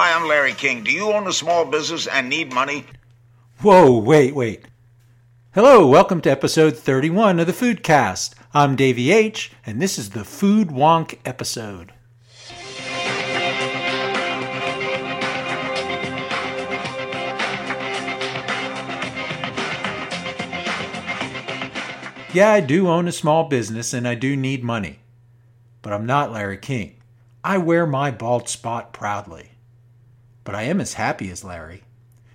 Hi, I'm Larry King. Do you own a small business and need money? Whoa, wait, wait. Hello, welcome to episode 31 of the Foodcast. I'm Davey H., and this is the Food Wonk episode. Yeah, I do own a small business and I do need money. But I'm not Larry King. I wear my bald spot proudly. But I am as happy as Larry,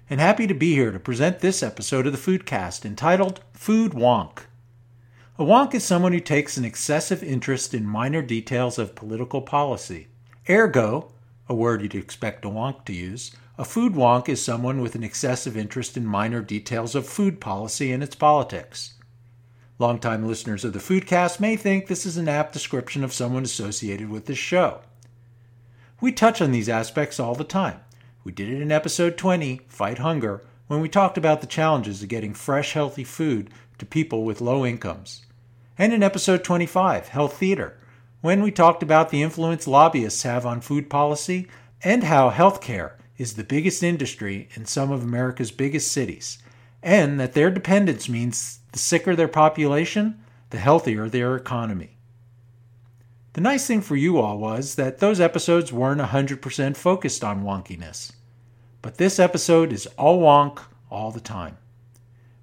and happy to be here to present this episode of the Foodcast entitled Food Wonk. A wonk is someone who takes an excessive interest in minor details of political policy. Ergo, a word you'd expect a wonk to use, a food wonk is someone with an excessive interest in minor details of food policy and its politics. Longtime listeners of the Foodcast may think this is an apt description of someone associated with this show. We touch on these aspects all the time. We did it in episode 20, Fight Hunger, when we talked about the challenges of getting fresh, healthy food to people with low incomes. And in episode 25, Health Theater, when we talked about the influence lobbyists have on food policy and how healthcare is the biggest industry in some of America's biggest cities, and that their dependence means the sicker their population, the healthier their economy. The nice thing for you all was that those episodes weren't 100% focused on wonkiness. But this episode is all wonk all the time.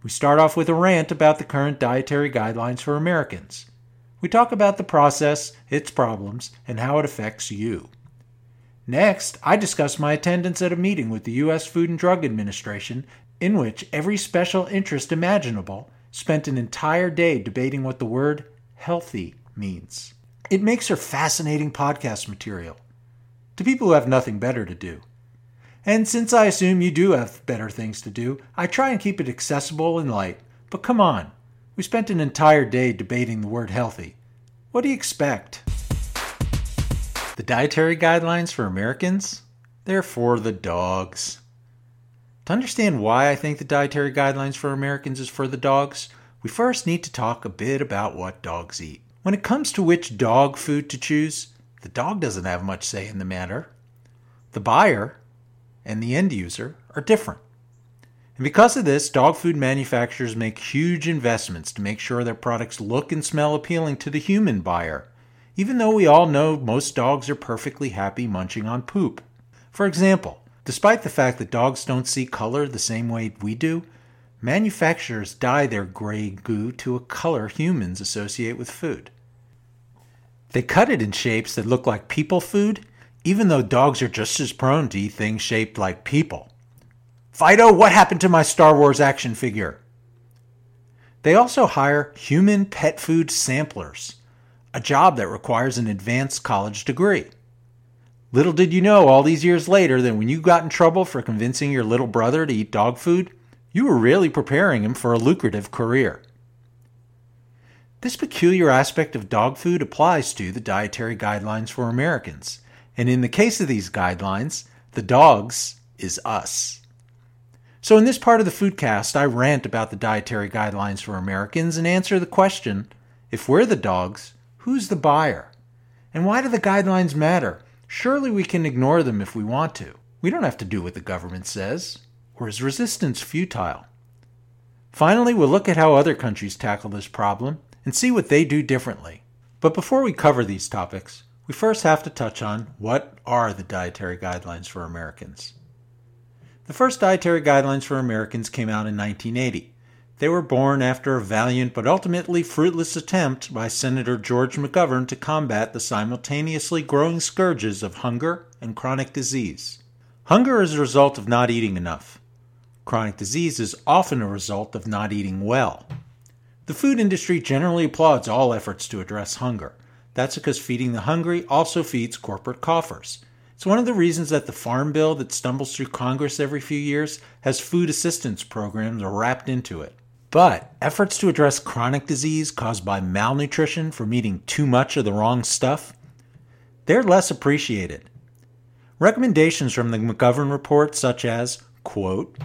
We start off with a rant about the current dietary guidelines for Americans. We talk about the process, its problems, and how it affects you. Next, I discuss my attendance at a meeting with the U.S. Food and Drug Administration in which every special interest imaginable spent an entire day debating what the word healthy means. It makes for fascinating podcast material to people who have nothing better to do. And since I assume you do have better things to do, I try and keep it accessible and light. But come on, we spent an entire day debating the word healthy. What do you expect? The dietary guidelines for Americans? They're for the dogs. To understand why I think the dietary guidelines for Americans is for the dogs, we first need to talk a bit about what dogs eat. When it comes to which dog food to choose, the dog doesn't have much say in the matter. The buyer and the end user are different. And because of this, dog food manufacturers make huge investments to make sure their products look and smell appealing to the human buyer, even though we all know most dogs are perfectly happy munching on poop. For example, Despite the fact that dogs don't see color the same way we do, manufacturers dye their gray goo to a color humans associate with food. They cut it in shapes that look like people food, even though dogs are just as prone to eat things shaped like people. Fido, what happened to my Star Wars action figure? They also hire human pet food samplers, a job that requires an advanced college degree. Little did you know all these years later that when you got in trouble for convincing your little brother to eat dog food, you were really preparing him for a lucrative career. This peculiar aspect of dog food applies to the dietary guidelines for Americans. And in the case of these guidelines, the dogs is us. So, in this part of the Foodcast, I rant about the dietary guidelines for Americans and answer the question if we're the dogs, who's the buyer? And why do the guidelines matter? Surely we can ignore them if we want to. We don't have to do what the government says. Or is resistance futile? Finally, we'll look at how other countries tackle this problem and see what they do differently. But before we cover these topics, we first have to touch on what are the dietary guidelines for Americans. The first dietary guidelines for Americans came out in 1980 they were born after a valiant but ultimately fruitless attempt by Senator George McGovern to combat the simultaneously growing scourges of hunger and chronic disease. Hunger is a result of not eating enough. Chronic disease is often a result of not eating well. The food industry generally applauds all efforts to address hunger. That's because feeding the hungry also feeds corporate coffers. It's one of the reasons that the Farm Bill that stumbles through Congress every few years has food assistance programs wrapped into it. But efforts to address chronic disease caused by malnutrition from eating too much of the wrong stuff, they're less appreciated. Recommendations from the McGovern report such as, quote,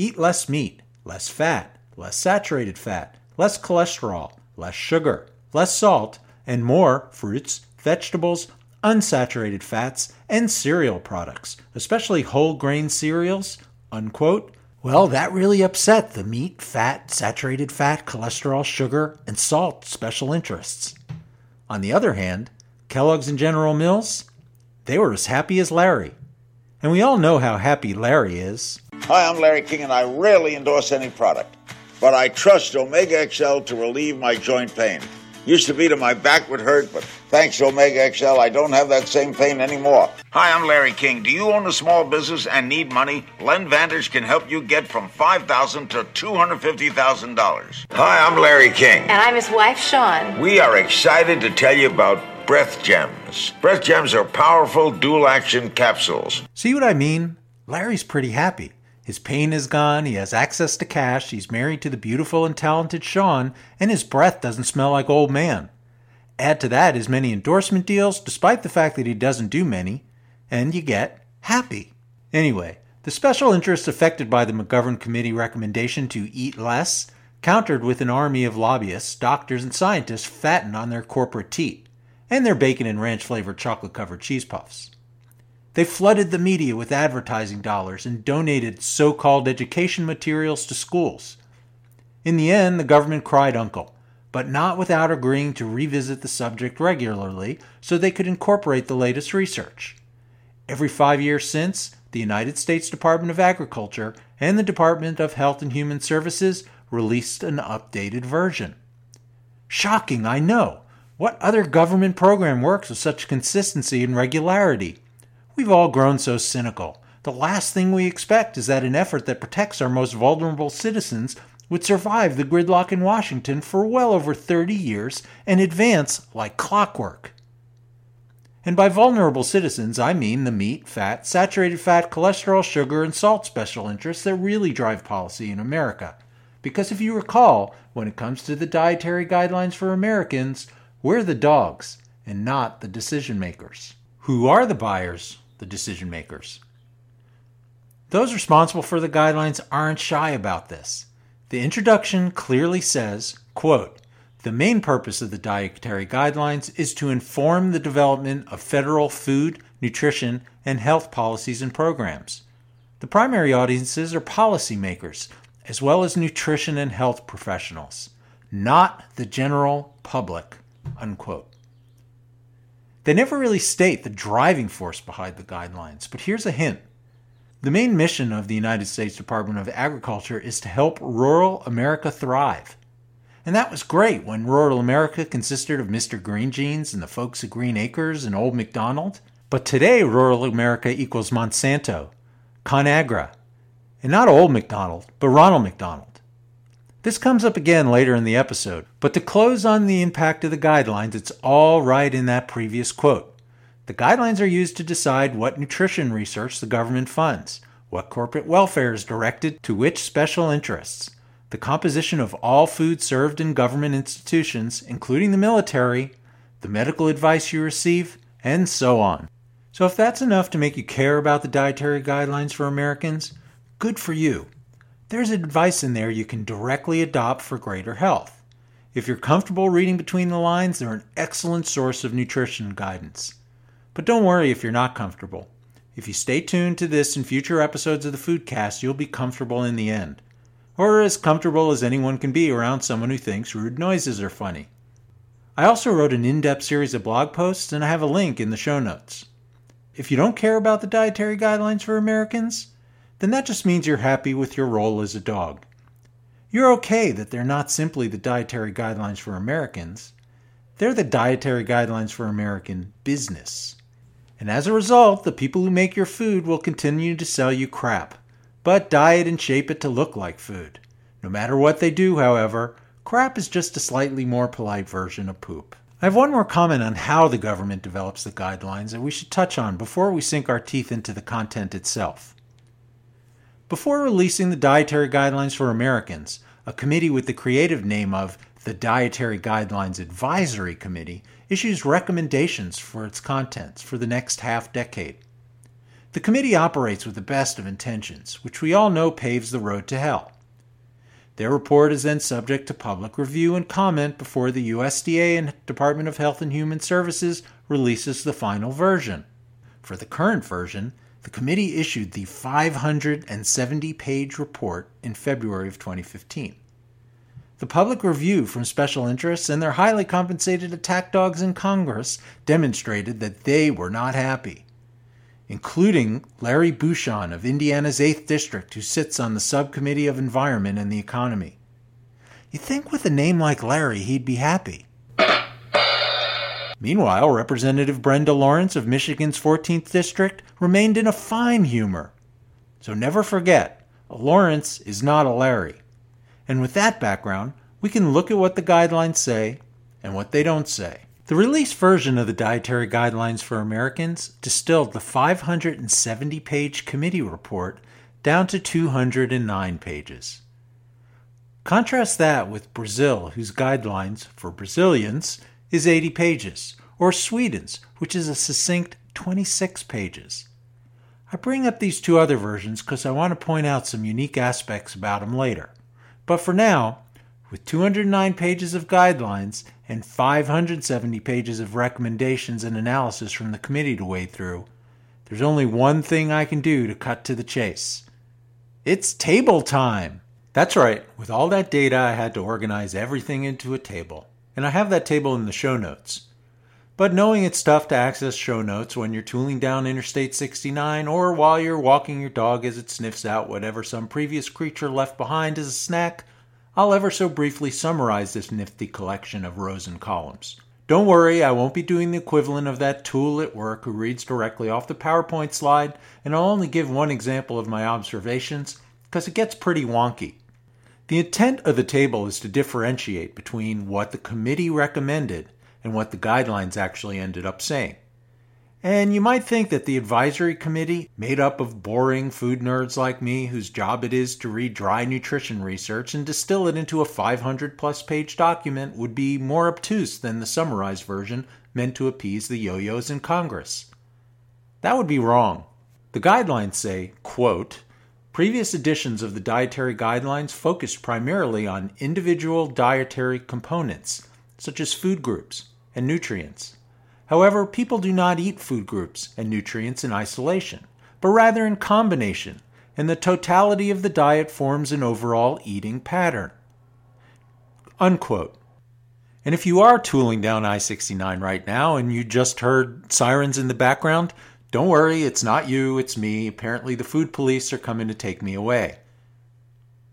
eat less meat, less fat, less saturated fat, less cholesterol, less sugar, less salt, and more fruits, vegetables, unsaturated fats, and cereal products, especially whole grain cereals, unquote, well, that really upset the meat, fat, saturated fat, cholesterol, sugar, and salt special interests. On the other hand, Kellogg's and General Mills, they were as happy as Larry. And we all know how happy Larry is. Hi, I'm Larry King, and I rarely endorse any product, but I trust Omega XL to relieve my joint pain. Used to be that my back would hurt, but thanks to Omega XL, I don't have that same pain anymore. Hi, I'm Larry King. Do you own a small business and need money? LendVantage can help you get from 5,000 to $250,000. Hi, I'm Larry King. And I'm his wife, Shawn. We are excited to tell you about Breath Gems. Breath Gems are powerful dual action capsules. See what I mean? Larry's pretty happy. His pain is gone, he has access to cash, he's married to the beautiful and talented Shawn, and his breath doesn't smell like old man. Add to that his many endorsement deals, despite the fact that he doesn't do many, and you get happy. Anyway, the special interests affected by the McGovern Committee recommendation to eat less countered with an army of lobbyists, doctors, and scientists fattened on their corporate teat and their bacon and ranch flavored chocolate covered cheese puffs. They flooded the media with advertising dollars and donated so called education materials to schools. In the end, the government cried uncle, but not without agreeing to revisit the subject regularly so they could incorporate the latest research. Every five years since, the United States Department of Agriculture and the Department of Health and Human Services released an updated version. Shocking, I know. What other government program works with such consistency and regularity? We've all grown so cynical. The last thing we expect is that an effort that protects our most vulnerable citizens would survive the gridlock in Washington for well over 30 years and advance like clockwork. And by vulnerable citizens, I mean the meat, fat, saturated fat, cholesterol, sugar, and salt special interests that really drive policy in America. Because if you recall, when it comes to the dietary guidelines for Americans, we're the dogs and not the decision makers. Who are the buyers? The decision makers. Those responsible for the guidelines aren't shy about this. The introduction clearly says, quote, the main purpose of the dietary guidelines is to inform the development of federal food, nutrition, and health policies and programs. The primary audiences are policymakers, as well as nutrition and health professionals, not the general public. Unquote. They never really state the driving force behind the guidelines, but here's a hint. The main mission of the United States Department of Agriculture is to help rural America thrive. And that was great when rural America consisted of Mr. Green Jeans and the folks at Green Acres and Old McDonald. But today, rural America equals Monsanto, ConAgra, and not Old McDonald, but Ronald McDonald. This comes up again later in the episode, but to close on the impact of the guidelines, it's all right in that previous quote. The guidelines are used to decide what nutrition research the government funds, what corporate welfare is directed to which special interests, the composition of all food served in government institutions, including the military, the medical advice you receive, and so on. So, if that's enough to make you care about the dietary guidelines for Americans, good for you. There's advice in there you can directly adopt for greater health. If you're comfortable reading between the lines, they're an excellent source of nutrition guidance. But don't worry if you're not comfortable. If you stay tuned to this and future episodes of the Foodcast, you'll be comfortable in the end. Or as comfortable as anyone can be around someone who thinks rude noises are funny. I also wrote an in depth series of blog posts, and I have a link in the show notes. If you don't care about the dietary guidelines for Americans, then that just means you're happy with your role as a dog. You're okay that they're not simply the dietary guidelines for Americans, they're the dietary guidelines for American business. And as a result, the people who make your food will continue to sell you crap, but diet and shape it to look like food. No matter what they do, however, crap is just a slightly more polite version of poop. I have one more comment on how the government develops the guidelines that we should touch on before we sink our teeth into the content itself. Before releasing the dietary guidelines for Americans, a committee with the creative name of the Dietary Guidelines Advisory Committee issues recommendations for its contents for the next half decade. The committee operates with the best of intentions, which we all know paves the road to hell. Their report is then subject to public review and comment before the USDA and Department of Health and Human Services releases the final version. For the current version, the committee issued the 570 page report in February of 2015. The public review from special interests and their highly compensated attack dogs in Congress demonstrated that they were not happy including Larry Bucshon of Indiana's 8th District, who sits on the Subcommittee of Environment and the Economy. You'd think with a name like Larry, he'd be happy. Meanwhile, Representative Brenda Lawrence of Michigan's 14th District remained in a fine humor. So never forget, a Lawrence is not a Larry. And with that background, we can look at what the guidelines say and what they don't say. The release version of the Dietary Guidelines for Americans distilled the 570 page committee report down to 209 pages. Contrast that with Brazil, whose guidelines for Brazilians is 80 pages, or Sweden's, which is a succinct 26 pages. I bring up these two other versions because I want to point out some unique aspects about them later. But for now, with 209 pages of guidelines and 570 pages of recommendations and analysis from the committee to wade through, there's only one thing I can do to cut to the chase. It's table time! That's right, with all that data, I had to organize everything into a table. And I have that table in the show notes. But knowing it's tough to access show notes when you're tooling down Interstate 69 or while you're walking your dog as it sniffs out whatever some previous creature left behind as a snack, I'll ever so briefly summarize this nifty collection of rows and columns. Don't worry, I won't be doing the equivalent of that tool at work who reads directly off the PowerPoint slide, and I'll only give one example of my observations because it gets pretty wonky. The intent of the table is to differentiate between what the committee recommended and what the guidelines actually ended up saying. And you might think that the advisory committee, made up of boring food nerds like me, whose job it is to read dry nutrition research and distill it into a 500 plus page document, would be more obtuse than the summarized version meant to appease the yo yos in Congress. That would be wrong. The guidelines say, quote, Previous editions of the dietary guidelines focused primarily on individual dietary components, such as food groups and nutrients. However, people do not eat food groups and nutrients in isolation, but rather in combination, and the totality of the diet forms an overall eating pattern. Unquote. And if you are tooling down I 69 right now and you just heard sirens in the background, don't worry, it's not you, it's me. Apparently, the food police are coming to take me away.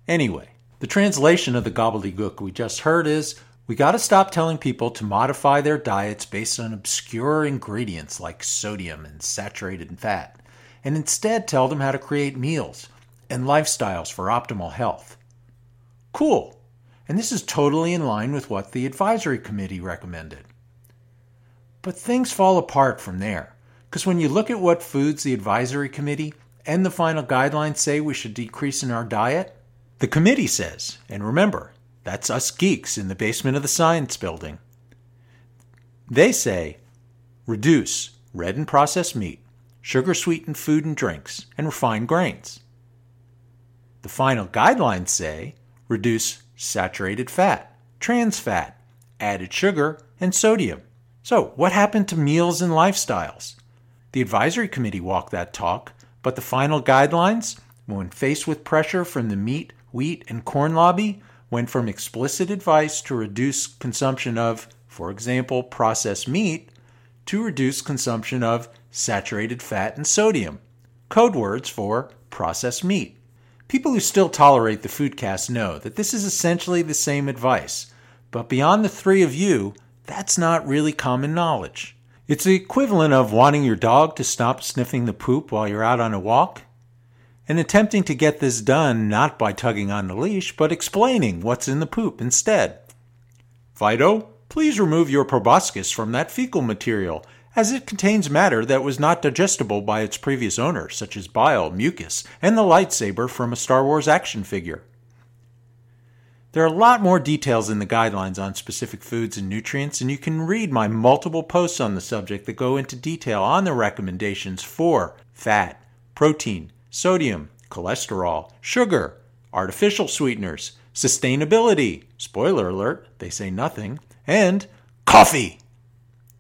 Anyway, the translation of the gobbledygook we just heard is we got to stop telling people to modify their diets based on obscure ingredients like sodium and saturated fat, and instead tell them how to create meals and lifestyles for optimal health. Cool. And this is totally in line with what the advisory committee recommended. But things fall apart from there, because when you look at what foods the advisory committee and the final guidelines say we should decrease in our diet, the committee says, and remember, that's us geeks in the basement of the science building. They say reduce red and processed meat, sugar sweetened food and drinks, and refined grains. The final guidelines say reduce saturated fat, trans fat, added sugar, and sodium. So, what happened to meals and lifestyles? The advisory committee walked that talk, but the final guidelines, when faced with pressure from the meat, wheat, and corn lobby, went from explicit advice to reduce consumption of, for example, processed meat, to reduce consumption of saturated fat and sodium, code words for processed meat. People who still tolerate the foodcast know that this is essentially the same advice, but beyond the three of you, that's not really common knowledge. It's the equivalent of wanting your dog to stop sniffing the poop while you're out on a walk and attempting to get this done not by tugging on the leash, but explaining what's in the poop instead. Fido, please remove your proboscis from that fecal material, as it contains matter that was not digestible by its previous owner, such as bile, mucus, and the lightsaber from a Star Wars action figure. There are a lot more details in the guidelines on specific foods and nutrients, and you can read my multiple posts on the subject that go into detail on the recommendations for fat, protein, sodium, cholesterol, sugar, artificial sweeteners, sustainability, spoiler alert, they say nothing, and coffee.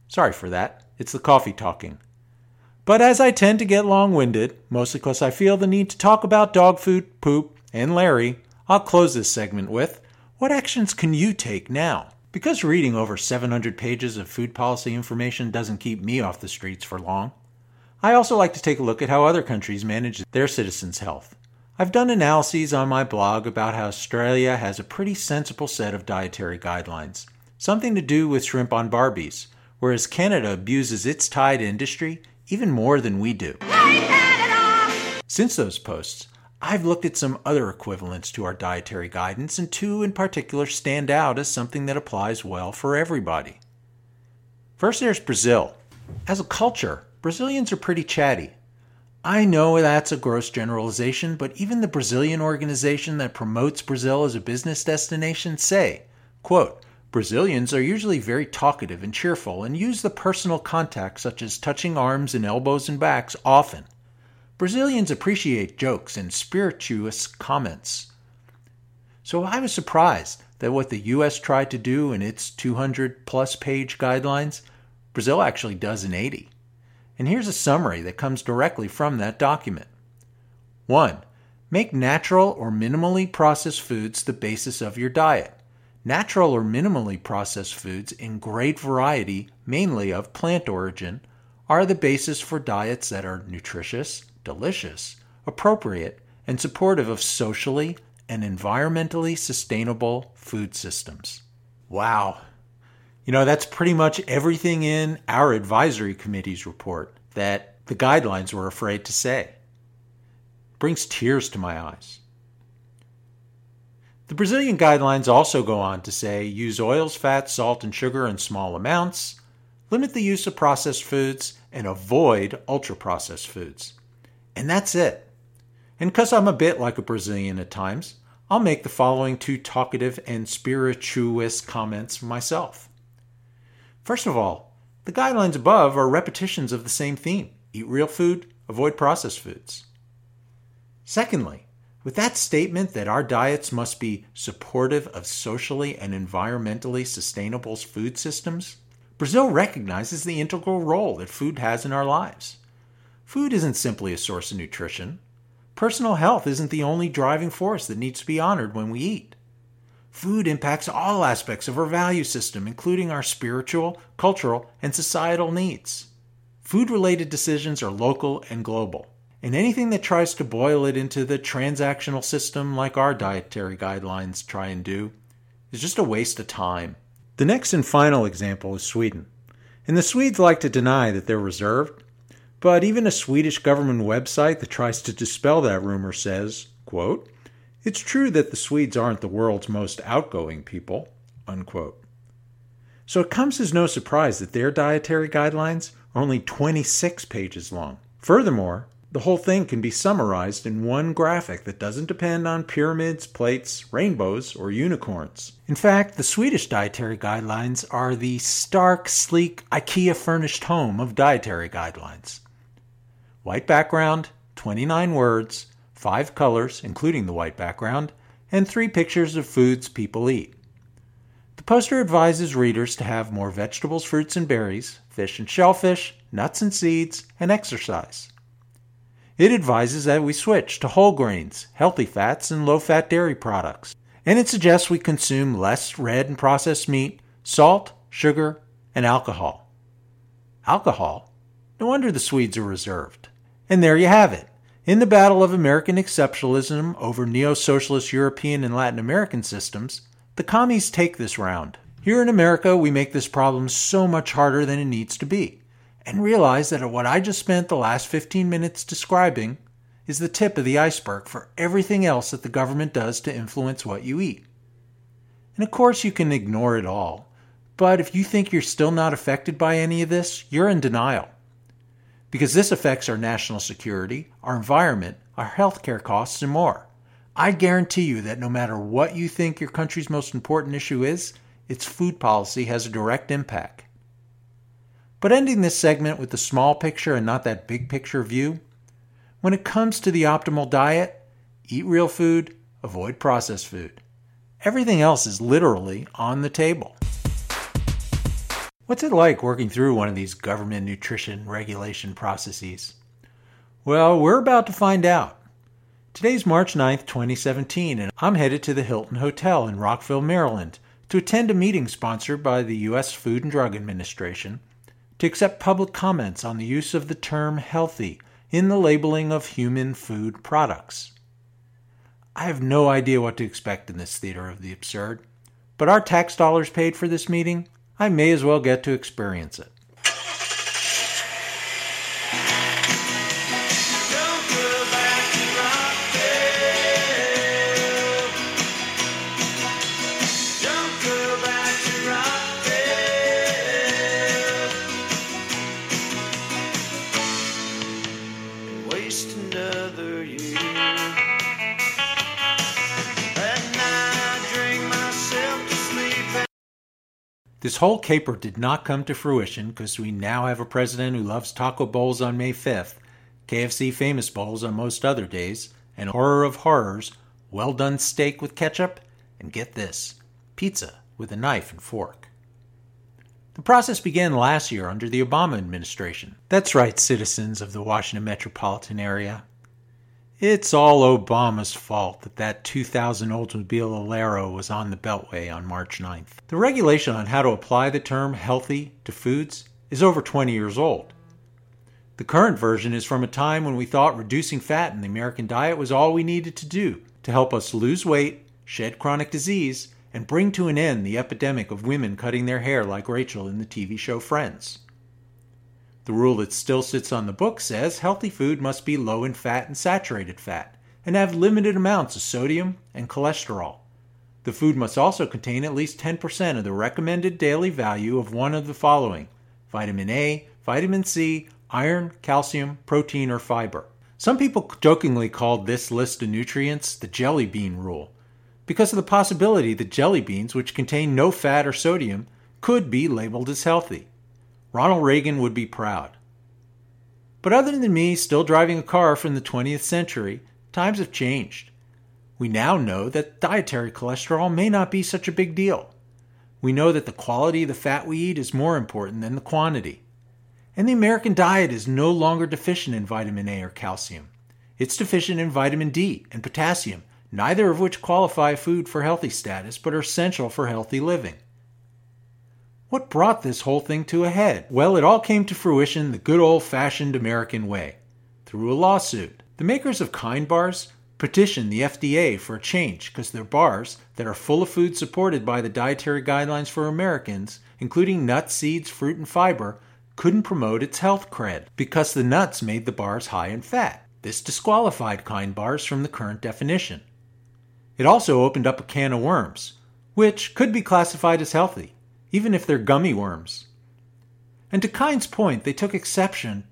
Sorry for that, it's the coffee talking. But as I tend to get long winded, mostly because I feel the need to talk about dog food, poop, and Larry, I'll close this segment with What actions can you take now? Because reading over 700 pages of food policy information doesn't keep me off the streets for long, I also like to take a look at how other countries manage their citizens' health. I've done analyses on my blog about how Australia has a pretty sensible set of dietary guidelines, something to do with shrimp on Barbies, whereas Canada abuses its tide industry even more than we do. Since those posts, I've looked at some other equivalents to our dietary guidance, and two in particular stand out as something that applies well for everybody. First, there's Brazil. As a culture, Brazilians are pretty chatty. I know that's a gross generalization, but even the Brazilian organization that promotes Brazil as a business destination say, quote, Brazilians are usually very talkative and cheerful and use the personal contact, such as touching arms and elbows and backs, often. Brazilians appreciate jokes and spirituous comments. So I was surprised that what the U.S. tried to do in its 200 plus page guidelines, Brazil actually does in 80. And here's a summary that comes directly from that document. 1. Make natural or minimally processed foods the basis of your diet. Natural or minimally processed foods in great variety, mainly of plant origin, are the basis for diets that are nutritious, delicious, appropriate, and supportive of socially and environmentally sustainable food systems. Wow. You know, that's pretty much everything in our advisory committee's report that the guidelines were afraid to say. It brings tears to my eyes. The Brazilian guidelines also go on to say use oils, fat, salt, and sugar in small amounts, limit the use of processed foods, and avoid ultra processed foods. And that's it. And because I'm a bit like a Brazilian at times, I'll make the following two talkative and spirituous comments myself. First of all, the guidelines above are repetitions of the same theme eat real food, avoid processed foods. Secondly, with that statement that our diets must be supportive of socially and environmentally sustainable food systems, Brazil recognizes the integral role that food has in our lives. Food isn't simply a source of nutrition. Personal health isn't the only driving force that needs to be honored when we eat. Food impacts all aspects of our value system, including our spiritual, cultural, and societal needs. Food related decisions are local and global. And anything that tries to boil it into the transactional system, like our dietary guidelines try and do, is just a waste of time. The next and final example is Sweden. And the Swedes like to deny that they're reserved, but even a Swedish government website that tries to dispel that rumor says, quote, It's true that the Swedes aren't the world's most outgoing people, unquote. So it comes as no surprise that their dietary guidelines are only 26 pages long. Furthermore, the whole thing can be summarized in one graphic that doesn't depend on pyramids, plates, rainbows, or unicorns. In fact, the Swedish dietary guidelines are the stark, sleek, IKEA furnished home of dietary guidelines. White background, 29 words, 5 colors, including the white background, and 3 pictures of foods people eat. The poster advises readers to have more vegetables, fruits, and berries, fish and shellfish, nuts and seeds, and exercise. It advises that we switch to whole grains, healthy fats, and low fat dairy products. And it suggests we consume less red and processed meat, salt, sugar, and alcohol. Alcohol? No wonder the Swedes are reserved. And there you have it. In the battle of American exceptionalism over neo socialist European and Latin American systems, the commies take this round. Here in America, we make this problem so much harder than it needs to be and realize that what I just spent the last 15 minutes describing is the tip of the iceberg for everything else that the government does to influence what you eat. And of course, you can ignore it all, but if you think you're still not affected by any of this, you're in denial. Because this affects our national security, our environment, our healthcare costs, and more. I guarantee you that no matter what you think your country's most important issue is, its food policy has a direct impact. But ending this segment with the small picture and not that big picture view, when it comes to the optimal diet, eat real food, avoid processed food. Everything else is literally on the table. What's it like working through one of these government nutrition regulation processes? Well, we're about to find out. Today's March 9th, 2017, and I'm headed to the Hilton Hotel in Rockville, Maryland to attend a meeting sponsored by the U.S. Food and Drug Administration to accept public comments on the use of the term healthy in the labeling of human food products. I have no idea what to expect in this theater of the absurd, but our tax dollars paid for this meeting, I may as well get to experience it. This whole caper did not come to fruition because we now have a president who loves taco bowls on May 5th, KFC famous bowls on most other days, and horror of horrors, well done steak with ketchup, and get this pizza with a knife and fork. The process began last year under the Obama administration. That's right, citizens of the Washington metropolitan area. It's all Obama's fault that that 2000 Oldsmobile Alero was on the Beltway on March 9th. The regulation on how to apply the term healthy to foods is over 20 years old. The current version is from a time when we thought reducing fat in the American diet was all we needed to do to help us lose weight, shed chronic disease, and bring to an end the epidemic of women cutting their hair like Rachel in the TV show Friends. The rule that still sits on the book says healthy food must be low in fat and saturated fat, and have limited amounts of sodium and cholesterol. The food must also contain at least 10% of the recommended daily value of one of the following vitamin A, vitamin C, iron, calcium, protein, or fiber. Some people jokingly called this list of nutrients the jelly bean rule, because of the possibility that jelly beans, which contain no fat or sodium, could be labeled as healthy. Ronald Reagan would be proud. But other than me still driving a car from the 20th century, times have changed. We now know that dietary cholesterol may not be such a big deal. We know that the quality of the fat we eat is more important than the quantity. And the American diet is no longer deficient in vitamin A or calcium. It's deficient in vitamin D and potassium, neither of which qualify food for healthy status but are essential for healthy living. What brought this whole thing to a head? Well, it all came to fruition the good old fashioned American way through a lawsuit. The makers of Kind bars petitioned the FDA for a change because their bars that are full of food supported by the dietary guidelines for Americans, including nuts, seeds, fruit, and fiber, couldn't promote its health cred because the nuts made the bars high in fat. This disqualified Kind bars from the current definition. It also opened up a can of worms, which could be classified as healthy even if they're gummy worms. And to Kind's point, they took exception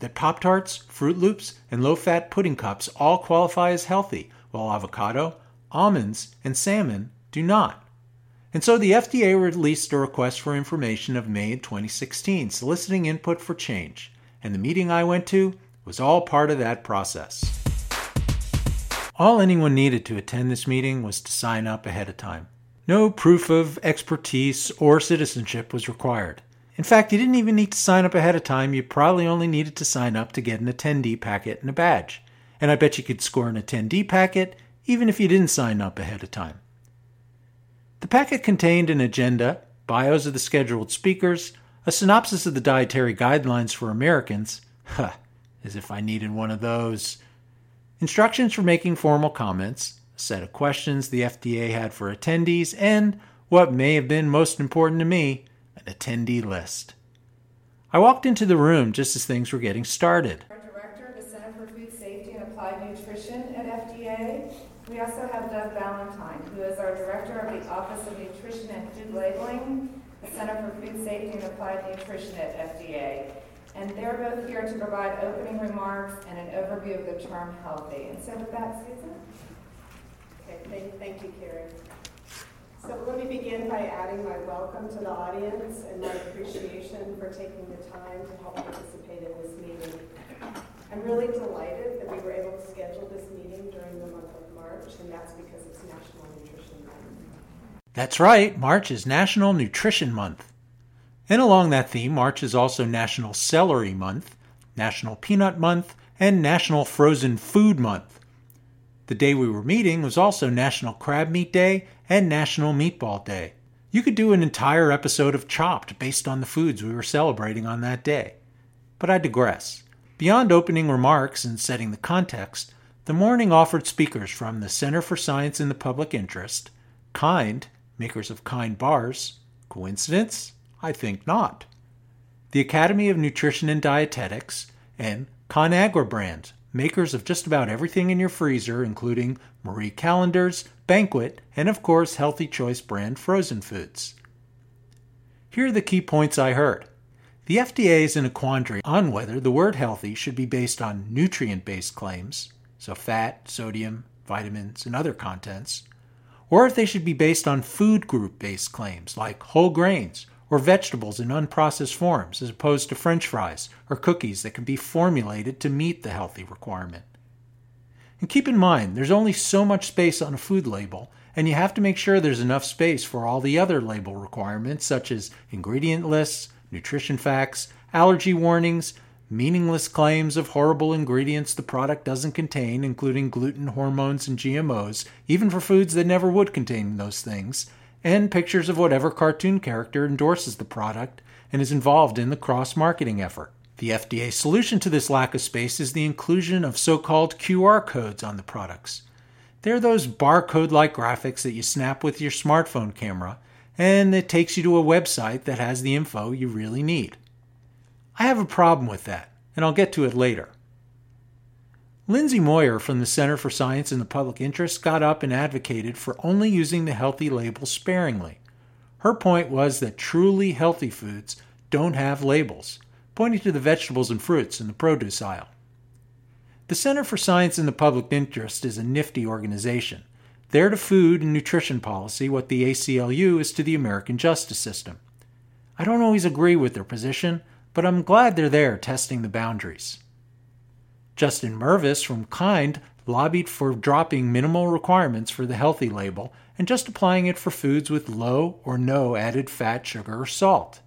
that Pop Tarts, Froot Loops, and low fat pudding cups all qualify as healthy, while avocado, almonds, and salmon do not. And so the FDA released a request for information of May 2016, soliciting input for change. And the meeting I went to was all part of that process. All anyone needed to attend this meeting was to sign up ahead of time. No proof of expertise or citizenship was required. In fact, you didn't even need to sign up ahead of time. You probably only needed to sign up to get an attendee packet and a badge. And I bet you could score an attendee packet even if you didn't sign up ahead of time. The packet contained an agenda, bios of the scheduled speakers, a synopsis of the dietary guidelines for Americans. Huh, as if I needed one of those. Instructions for making formal comments, set of questions the FDA had for attendees, and what may have been most important to me, an attendee list. I walked into the room just as things were getting started. Our director of the Center for Food Safety and Applied Nutrition at FDA. We also have Doug Balentine, who is our director of the Office of Nutrition and Food Labeling, the Center for Food Safety and Applied Nutrition at FDA. And they're both here to provide opening remarks and an overview of the term healthy. And so with that, Susan? Thank, thank you, Carrie. So let me begin by adding my welcome to the audience and my appreciation for taking the time to help participate in this meeting. I'm really delighted that we were able to schedule this meeting during the month of March, and that's because it's National Nutrition Month. That's right, March is National Nutrition Month. And along that theme, March is also National Celery Month, National Peanut Month, and National Frozen Food Month. The day we were meeting was also National Crab Meat Day and National Meatball Day. You could do an entire episode of Chopped based on the foods we were celebrating on that day. But I digress. Beyond opening remarks and setting the context, the morning offered speakers from the Center for Science in the Public Interest, Kind, makers of Kind bars, coincidence? I think not. The Academy of Nutrition and Dietetics, and ConAgra brand, makers of just about everything in your freezer, including Marie Callender's, Banquet, and of course, Healthy Choice brand frozen foods. Here are the key points I heard. The FDA is in a quandary on whether the word healthy should be based on nutrient based claims, so fat, sodium, vitamins, and other contents, or if they should be based on food group based claims like whole grains or vegetables in unprocessed forms as opposed to french fries or cookies that can be formulated to meet the healthy requirement. And keep in mind, there's only so much space on a food label, and you have to make sure there's enough space for all the other label requirements such as ingredient lists, nutrition facts, allergy warnings, meaningless claims of horrible ingredients the product doesn't contain, including gluten, hormones, and GMOs, even for foods that never would contain those things, and pictures of whatever cartoon character endorses the product and is involved in the cross marketing effort. The FDA solution to this lack of space is the inclusion of so called QR codes on the products. They're those barcode like graphics that you snap with your smartphone camera, and it takes you to a website that has the info you really need. I have a problem with that, and I'll get to it later. Lindsay Moyer from the Center for Science in the Public Interest got up and advocated for only using the healthy label sparingly. Her point was that truly healthy foods don't have labels, pointing to the vegetables and fruits in the produce aisle. The Center for Science in the Public Interest is a nifty organization. They're to food and nutrition policy what the ACLU is to the American justice system. I don't always agree with their position, but I'm glad they're there testing the boundaries. Justin Mervis from Kind lobbied for dropping minimal requirements for the healthy label and just applying it for foods with low or no added fat, sugar, or salt.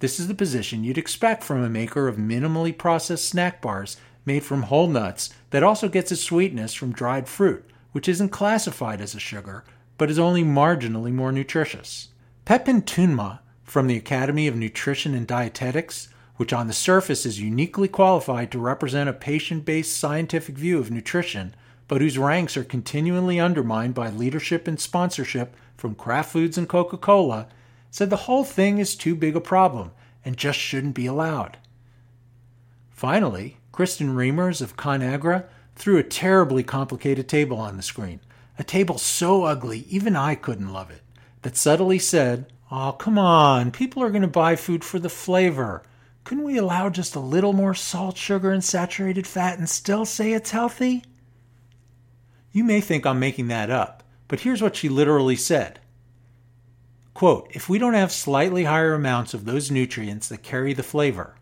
This is the position you'd expect from a maker of minimally processed snack bars made from whole nuts that also gets its sweetness from dried fruit, which isn't classified as a sugar but is only marginally more nutritious. Pepin Tuma from the Academy of Nutrition and Dietetics which on the surface is uniquely qualified to represent a patient based scientific view of nutrition, but whose ranks are continually undermined by leadership and sponsorship from Kraft Foods and Coca Cola, said the whole thing is too big a problem and just shouldn't be allowed. Finally, Kristen Reimers of ConAgra threw a terribly complicated table on the screen, a table so ugly even I couldn't love it, that subtly said, Oh, come on, people are going to buy food for the flavor. Couldn't we allow just a little more salt, sugar, and saturated fat and still say it's healthy? You may think I'm making that up, but here's what she literally said. Quote, if we don't have slightly higher amounts of those nutrients that carry the flavor,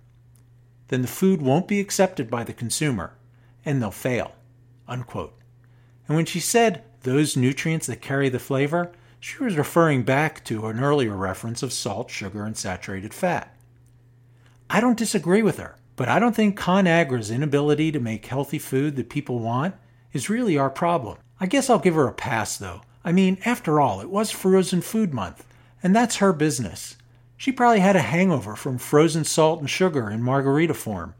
then the food won't be accepted by the consumer and they'll fail. Unquote. And when she said those nutrients that carry the flavor, she was referring back to an earlier reference of salt, sugar, and saturated fat. I don't disagree with her, but I don't think ConAgra's inability to make healthy food that people want is really our problem. I guess I'll give her a pass though. I mean, after all, it was Frozen Food Month, and that's her business. She probably had a hangover from frozen salt and sugar in margarita form.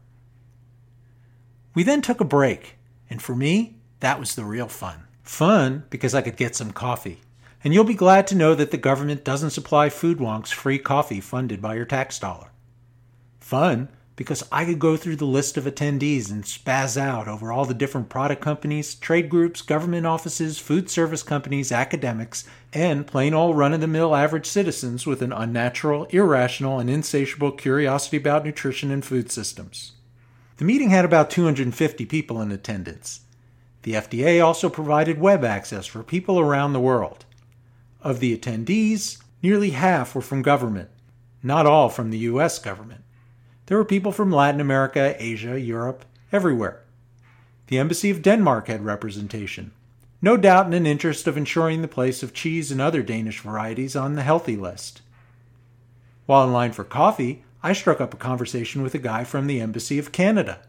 We then took a break, and for me, that was the real fun. Fun because I could get some coffee. And you'll be glad to know that the government doesn't supply food wonks free coffee funded by your tax dollar fun because I could go through the list of attendees and spaz out over all the different product companies, trade groups, government offices, food service companies, academics, and plain old run of the mill average citizens with an unnatural, irrational, and insatiable curiosity about nutrition and food systems. The meeting had about 250 people in attendance. The FDA also provided web access for people around the world. Of the attendees, nearly half were from government, not all from the U.S. government. There were people from Latin America, Asia, Europe, everywhere. The Embassy of Denmark had representation. no doubt in an interest of ensuring the place of cheese and other Danish varieties on the healthy list. While in line for coffee, I struck up a conversation with a guy from the Embassy of Canada.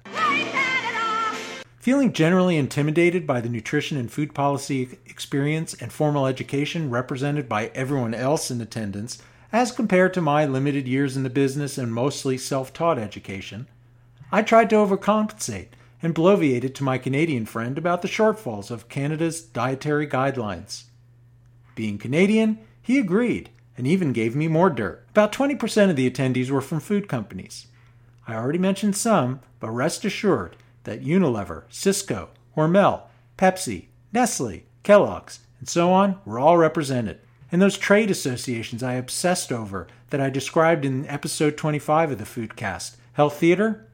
Feeling generally intimidated by the nutrition and food policy experience and formal education represented by everyone else in attendance, as compared to my limited years in the business and mostly self taught education, I tried to overcompensate and bloviated to my Canadian friend about the shortfalls of Canada's dietary guidelines. Being Canadian, he agreed and even gave me more dirt. About 20% of the attendees were from food companies. I already mentioned some, but rest assured that Unilever, Sysco, Hormel, Pepsi, Nestle, Kellogg's, and so on were all represented. And those trade associations I obsessed over that I described in episode 25 of the Foodcast, Health Theater?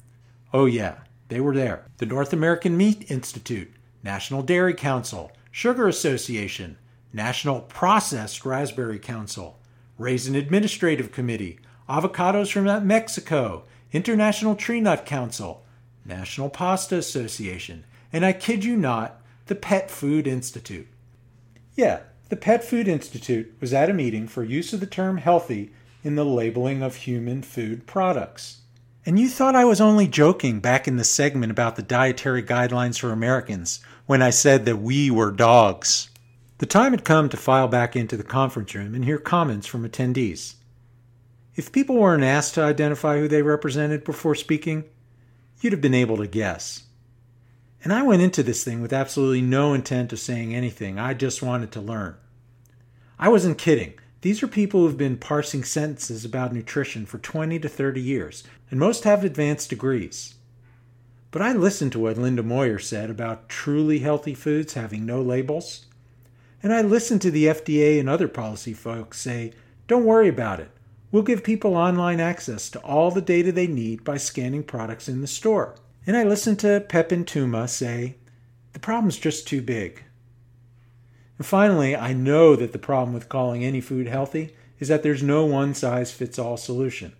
Oh, yeah, they were there. The North American Meat Institute, National Dairy Council, Sugar Association, National Processed Raspberry Council, Raisin Administrative Committee, Avocados from Mexico, International Tree Nut Council, National Pasta Association, and I kid you not, the Pet Food Institute. Yeah, the Pet Food Institute was at a meeting for use of the term healthy in the labeling of human food products. And you thought I was only joking back in the segment about the dietary guidelines for Americans when I said that we were dogs. The time had come to file back into the conference room and hear comments from attendees. If people weren't asked to identify who they represented before speaking, you'd have been able to guess. And I went into this thing with absolutely no intent of saying anything. I just wanted to learn. I wasn't kidding. These are people who've been parsing sentences about nutrition for 20 to 30 years, and most have advanced degrees. But I listened to what Linda Moyer said about truly healthy foods having no labels. And I listened to the FDA and other policy folks say, don't worry about it. We'll give people online access to all the data they need by scanning products in the store. And I listened to Pepin Tuma say, the problem's just too big. And finally, I know that the problem with calling any food healthy is that there's no one size fits all solution.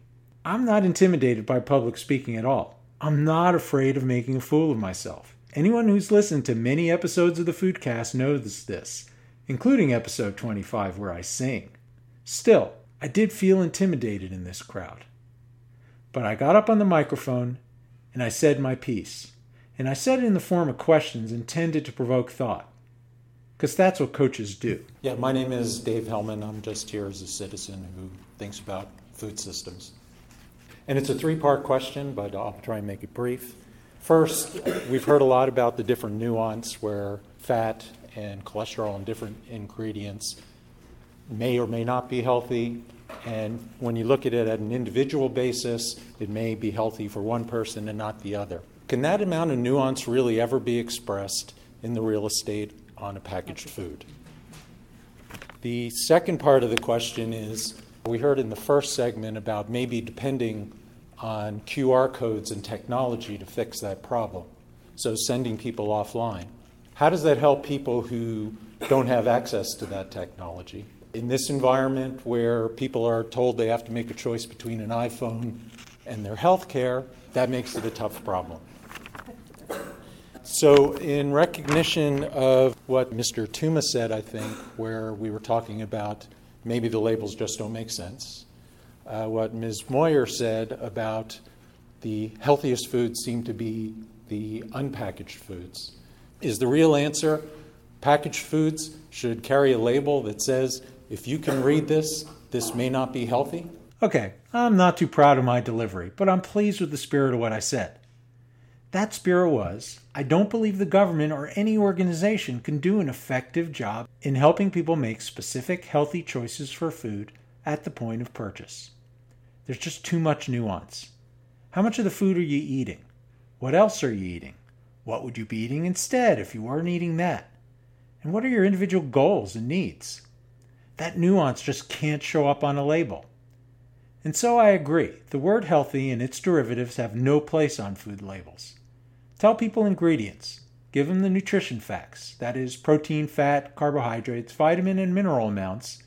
I'm not intimidated by public speaking at all. I'm not afraid of making a fool of myself. Anyone who's listened to many episodes of the Foodcast knows this, including episode 25 where I sing. Still, I did feel intimidated in this crowd. But I got up on the microphone and I said my piece. And I said it in the form of questions intended to provoke thought because that's what coaches do. Yeah, my name is Dave Hellman. I'm just here as a citizen who thinks about food systems. And it's a three part question, but I'll try and make it brief. First, we've heard a lot about the different nuance where fat and cholesterol and different ingredients may or may not be healthy. And when you look at it at an individual basis, it may be healthy for one person and not the other. Can that amount of nuance really ever be expressed in the real estate on a packaged food. The second part of the question is we heard in the first segment about maybe depending on QR codes and technology to fix that problem. So, sending people offline. How does that help people who don't have access to that technology? In this environment where people are told they have to make a choice between an iPhone and their health care, that makes it a tough problem. So, in recognition of what Mr. Tuma said, I think, where we were talking about maybe the labels just don't make sense, uh, what Ms. Moyer said about the healthiest foods seem to be the unpackaged foods. Is the real answer packaged foods should carry a label that says, if you can read this, this may not be healthy? Okay, I'm not too proud of my delivery, but I'm pleased with the spirit of what I said. That spirit was I don't believe the government or any organization can do an effective job in helping people make specific healthy choices for food at the point of purchase. There's just too much nuance. How much of the food are you eating? What else are you eating? What would you be eating instead if you weren't eating that? And what are your individual goals and needs? That nuance just can't show up on a label. And so I agree, the word healthy and its derivatives have no place on food labels. Tell people ingredients. Give them the nutrition facts that is, protein, fat, carbohydrates, vitamin, and mineral amounts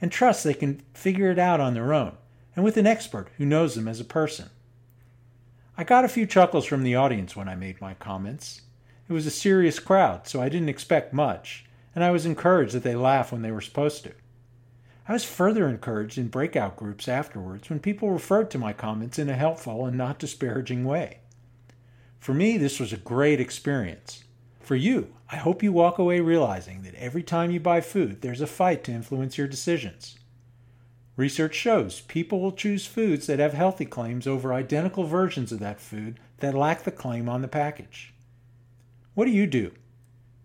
and trust they can figure it out on their own and with an expert who knows them as a person. I got a few chuckles from the audience when I made my comments. It was a serious crowd, so I didn't expect much. And I was encouraged that they laugh when they were supposed to. I was further encouraged in breakout groups afterwards when people referred to my comments in a helpful and not disparaging way. For me, this was a great experience. For you, I hope you walk away realizing that every time you buy food, there's a fight to influence your decisions. Research shows people will choose foods that have healthy claims over identical versions of that food that lack the claim on the package. What do you do?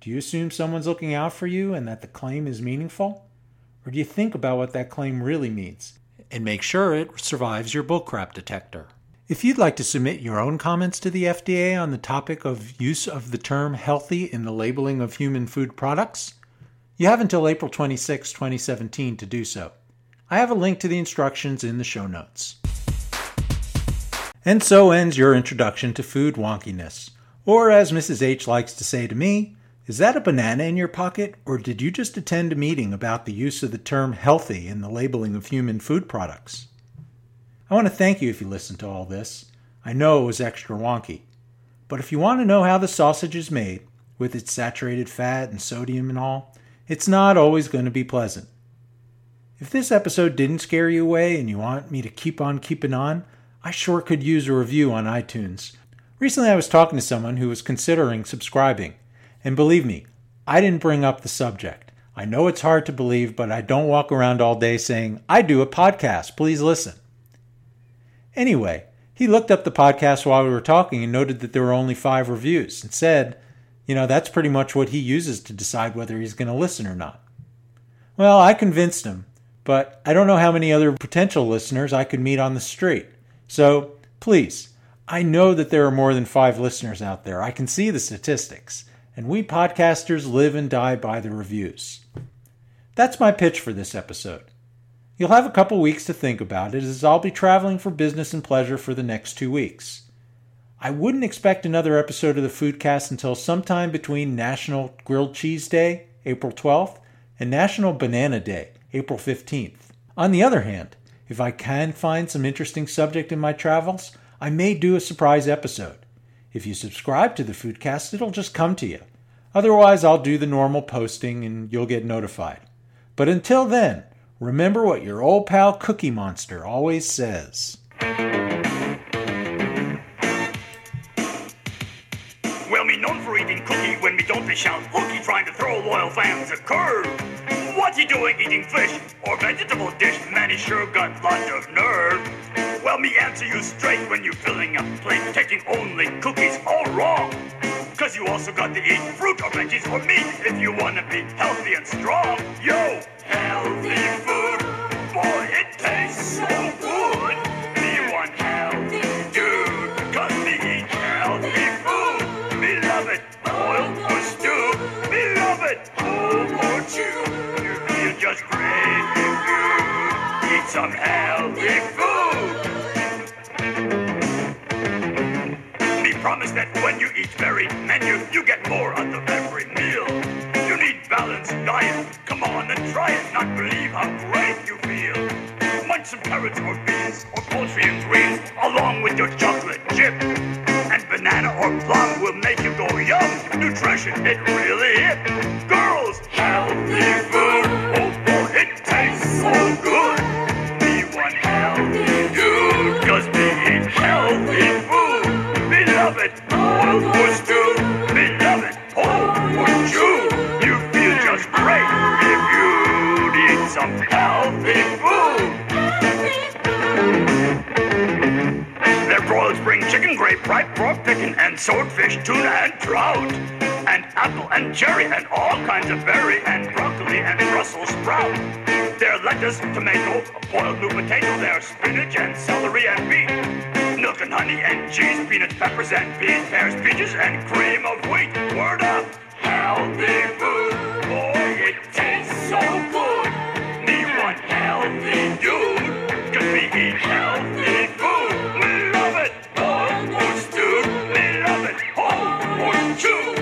Do you assume someone's looking out for you and that the claim is meaningful? Or do you think about what that claim really means and make sure it survives your bullcrap detector? If you'd like to submit your own comments to the FDA on the topic of use of the term healthy in the labeling of human food products, you have until April 26, 2017 to do so. I have a link to the instructions in the show notes. And so ends your introduction to food wonkiness. Or, as Mrs. H likes to say to me, is that a banana in your pocket, or did you just attend a meeting about the use of the term healthy in the labeling of human food products? I want to thank you if you listened to all this. I know it was extra wonky. But if you want to know how the sausage is made, with its saturated fat and sodium and all, it's not always going to be pleasant. If this episode didn't scare you away and you want me to keep on keeping on, I sure could use a review on iTunes. Recently, I was talking to someone who was considering subscribing and believe me, I didn't bring up the subject. I know it's hard to believe, but I don't walk around all day saying, I do a podcast, please listen. Anyway, he looked up the podcast while we were talking and noted that there were only five reviews and said, you know, that's pretty much what he uses to decide whether he's going to listen or not. Well, I convinced him, but I don't know how many other potential listeners I could meet on the street. So please, I know that there are more than five listeners out there. I can see the statistics and we podcasters live and die by the reviews. That's my pitch for this episode. You'll have a couple weeks to think about it as I'll be traveling for business and pleasure for the next two weeks. I wouldn't expect another episode of the Foodcast until sometime between National Grilled Cheese Day, April 12th, and National Banana Day, April 15th. On the other hand, if I can find some interesting subject in my travels, I may do a surprise episode. If you subscribe to the Foodcast, it'll just come to you. Otherwise, I'll do the normal posting and you'll get notified. But until then, remember what your old pal Cookie Monster always says. Well, me known for eating cookie when me don't fish out hooky trying to throw loyal fans a curve. What's he doing eating fish or vegetable dish? Man, he sure got lots of nerve. Well, me answer you straight when you're filling up plate, taking only cookies, all wrong. Cause you also got to eat fruit or veggies or meat if you wanna be healthy and strong. Yo, healthy food, boy, it tastes so good. Me one healthy dude, cause me eat healthy food. Me love it, boiled or stewed. Me love it, whole or chewed. You feel just great if you eat some healthy food. You menu, you get more out of every meal. You need balanced diet. Come on and try it. Not believe how great you feel. Munch some carrots or beans or poultry and greens along with your chocolate chip. And banana or plum will make you go yum. Nutrition, it really hit. Girls, healthy fried pork, chicken and swordfish, tuna and trout, and apple and cherry, and all kinds of berry, and broccoli and Brussels sprout. Their lettuce, tomato, boiled new potato, There's spinach and celery and beet, milk and honey and cheese, peanuts, peppers and peas, pears, peaches and cream of wheat. Word up, healthy food, boy, it tastes so good. Need one healthy dude, cause we eat healthy food. two.